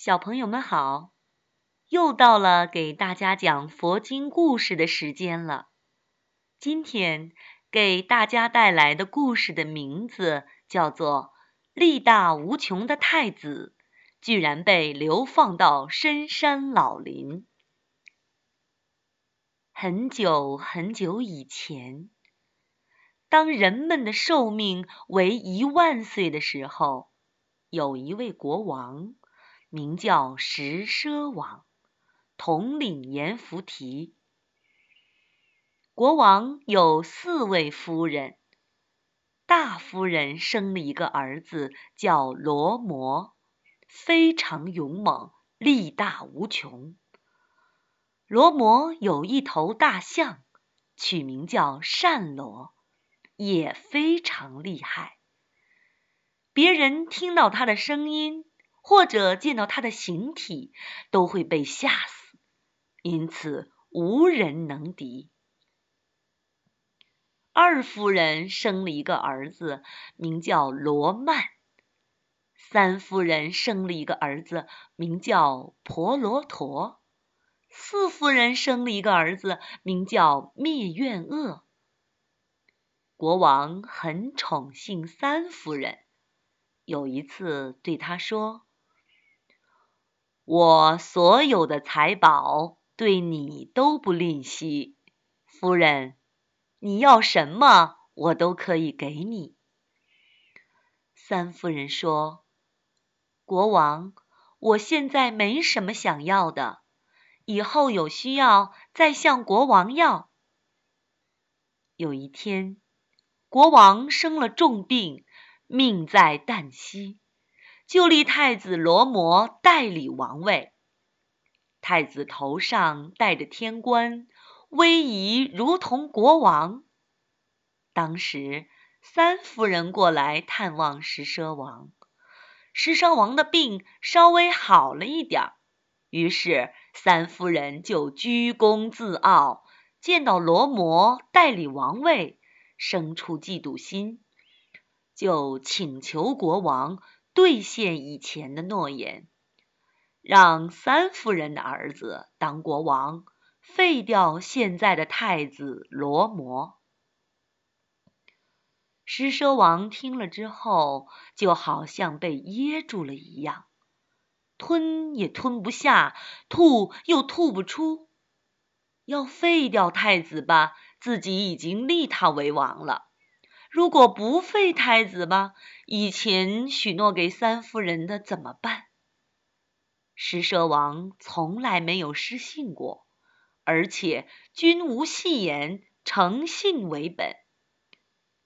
小朋友们好，又到了给大家讲佛经故事的时间了。今天给大家带来的故事的名字叫做《力大无穷的太子居然被流放到深山老林》。很久很久以前，当人们的寿命为一万岁的时候，有一位国王。名叫石奢王，统领阎浮提。国王有四位夫人，大夫人生了一个儿子，叫罗摩，非常勇猛，力大无穷。罗摩有一头大象，取名叫善罗，也非常厉害。别人听到他的声音。或者见到他的形体，都会被吓死，因此无人能敌。二夫人生了一个儿子，名叫罗曼；三夫人生了一个儿子，名叫婆罗陀；四夫人生了一个儿子，名叫灭怨恶。国王很宠幸三夫人，有一次对他说。我所有的财宝对你都不吝惜，夫人，你要什么我都可以给你。三夫人说：“国王，我现在没什么想要的，以后有需要再向国王要。”有一天，国王生了重病，命在旦夕。就立太子罗摩代理王位。太子头上戴着天冠，威仪如同国王。当时三夫人过来探望石奢王，石奢王的病稍微好了一点儿，于是三夫人就居功自傲，见到罗摩代理王位，生出嫉妒心，就请求国王。兑现以前的诺言，让三夫人的儿子当国王，废掉现在的太子罗摩。施奢王听了之后，就好像被噎住了一样，吞也吞不下，吐又吐不出。要废掉太子吧，自己已经立他为王了。如果不废太子吧，以前许诺给三夫人的怎么办？石蛇王从来没有失信过，而且君无戏言，诚信为本。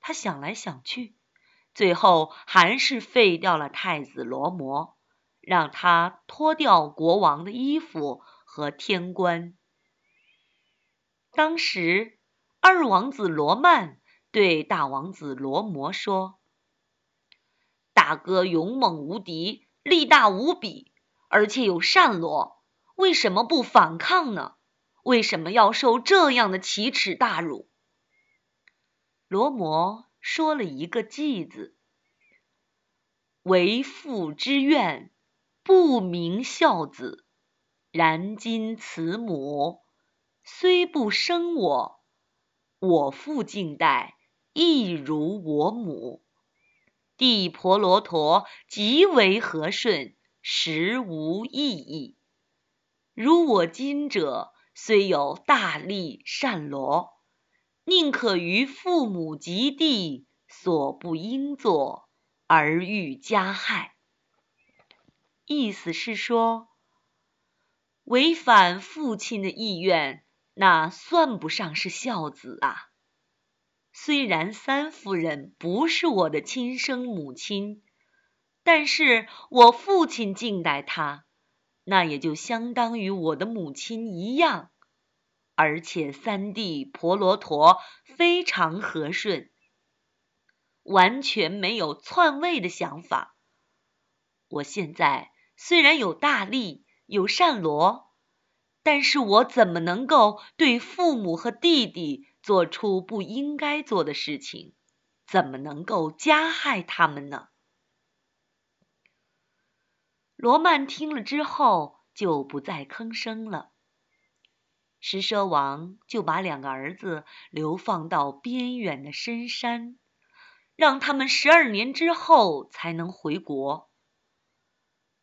他想来想去，最后还是废掉了太子罗摩，让他脱掉国王的衣服和天冠。当时二王子罗曼。对大王子罗摩说：“大哥勇猛无敌，力大无比，而且有善罗，为什么不反抗呢？为什么要受这样的奇耻大辱？”罗摩说了一个“计”字：“为父之愿，不明孝子。然今慈母虽不生我，我父敬代。”亦如我母，弟婆罗陀极为和顺，实无异议。如我今者，虽有大力善罗，宁可于父母及弟所不应作，而欲加害。意思是说，违反父亲的意愿，那算不上是孝子啊。虽然三夫人不是我的亲生母亲，但是我父亲敬待她，那也就相当于我的母亲一样。而且三弟婆罗陀非常和顺，完全没有篡位的想法。我现在虽然有大力，有善罗，但是我怎么能够对父母和弟弟做出不应该做的事情？怎么能够加害他们呢？罗曼听了之后，就不再吭声了。石蛇王就把两个儿子流放到边远的深山，让他们十二年之后才能回国。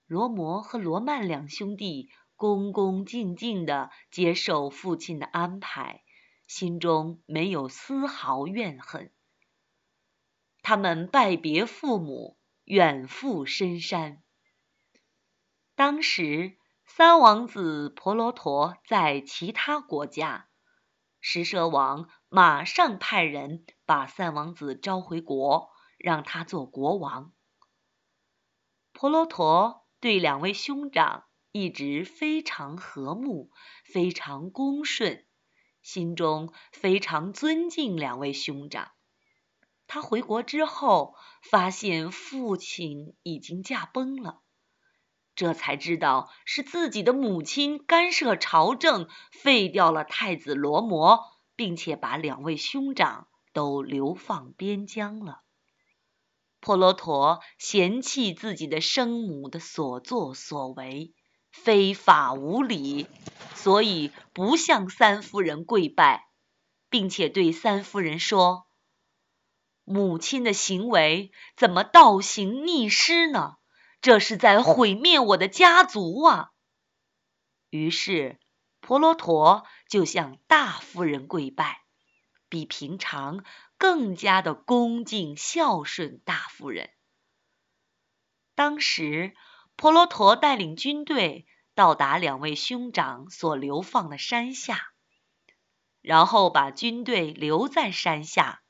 罗摩和罗曼两兄弟恭恭敬敬地接受父亲的安排，心中没有丝毫怨恨。他们拜别父母，远赴深山。当时。三王子婆罗陀在其他国家，石蛇王马上派人把三王子召回国，让他做国王。婆罗陀对两位兄长一直非常和睦，非常恭顺，心中非常尊敬两位兄长。他回国之后，发现父亲已经驾崩了。这才知道是自己的母亲干涉朝政，废掉了太子罗摩，并且把两位兄长都流放边疆了。婆罗陀嫌弃自己的生母的所作所为非法无理，所以不向三夫人跪拜，并且对三夫人说：“母亲的行为怎么倒行逆施呢？”这是在毁灭我的家族啊！于是婆罗陀就向大夫人跪拜，比平常更加的恭敬孝顺大夫人。当时婆罗陀带领军队到达两位兄长所流放的山下，然后把军队留在山下，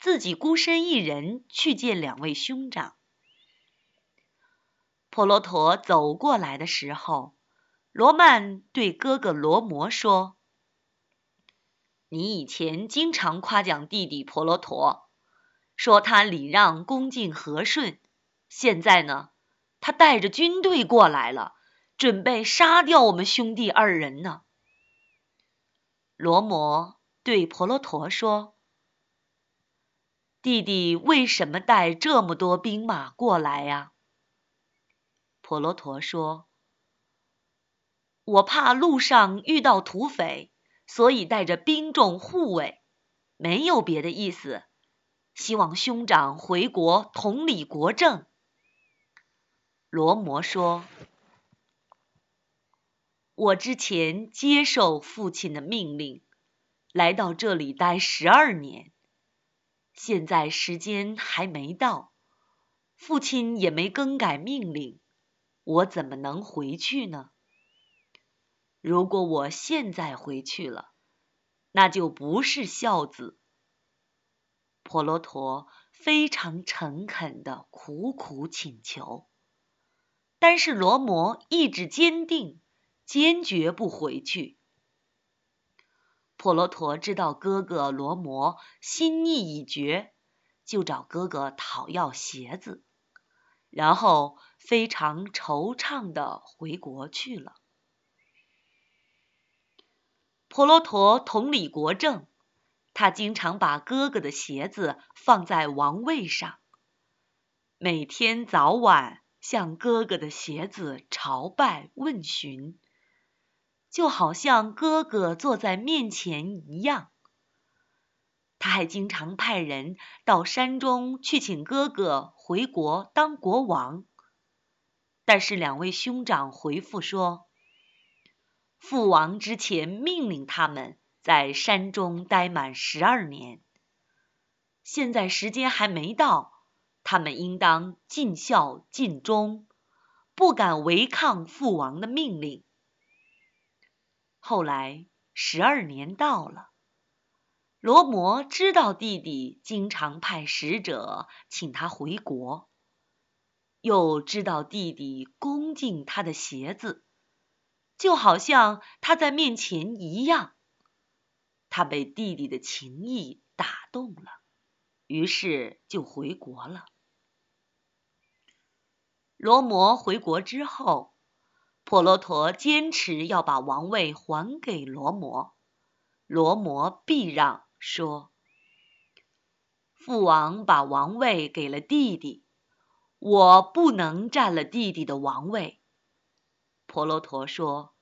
自己孤身一人去见两位兄长。婆罗陀走过来的时候，罗曼对哥哥罗摩说：“你以前经常夸奖弟弟婆罗陀，说他礼让、恭敬、和顺。现在呢，他带着军队过来了，准备杀掉我们兄弟二人呢。”罗摩对婆罗陀说：“弟弟为什么带这么多兵马过来呀？”婆罗陀说：“我怕路上遇到土匪，所以带着兵众护卫，没有别的意思。希望兄长回国统理国政。”罗摩说：“我之前接受父亲的命令，来到这里待十二年，现在时间还没到，父亲也没更改命令。”我怎么能回去呢？如果我现在回去了，那就不是孝子。婆罗陀非常诚恳的苦苦请求，但是罗摩意志坚定，坚决不回去。婆罗陀知道哥哥罗摩心意已决，就找哥哥讨要鞋子。然后非常惆怅的回国去了。婆罗陀统理国政，他经常把哥哥的鞋子放在王位上，每天早晚向哥哥的鞋子朝拜问询，就好像哥哥坐在面前一样。他还经常派人到山中去请哥哥回国当国王，但是两位兄长回复说，父王之前命令他们在山中待满十二年，现在时间还没到，他们应当尽孝尽忠，不敢违抗父王的命令。后来十二年到了。罗摩知道弟弟经常派使者请他回国，又知道弟弟恭敬他的鞋子，就好像他在面前一样。他被弟弟的情谊打动了，于是就回国了。罗摩回国之后，婆罗陀坚持要把王位还给罗摩，罗摩避让说：“父王把王位给了弟弟，我不能占了弟弟的王位。”婆罗陀说：“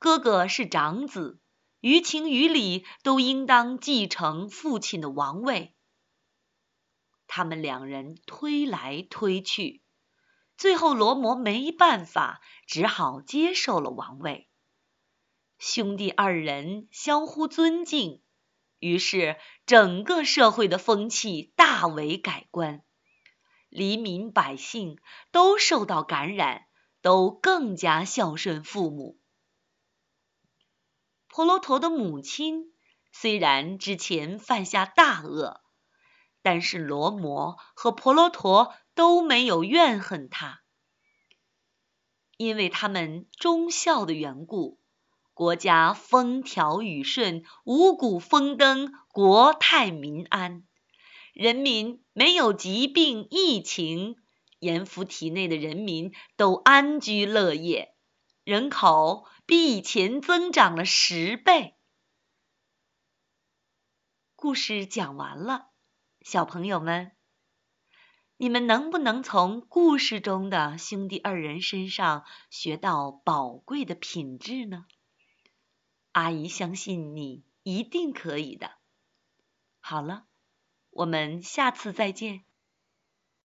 哥哥是长子。”于情于理都应当继承父亲的王位。他们两人推来推去，最后罗摩没办法，只好接受了王位。兄弟二人相互尊敬，于是整个社会的风气大为改观，黎民百姓都受到感染，都更加孝顺父母。婆罗陀的母亲虽然之前犯下大恶，但是罗摩和婆罗陀都没有怨恨他，因为他们忠孝的缘故，国家风调雨顺，五谷丰登，国泰民安，人民没有疾病疫情，阎浮体内的人民都安居乐业。人口比以前增长了十倍。故事讲完了，小朋友们，你们能不能从故事中的兄弟二人身上学到宝贵的品质呢？阿姨相信你一定可以的。好了，我们下次再见。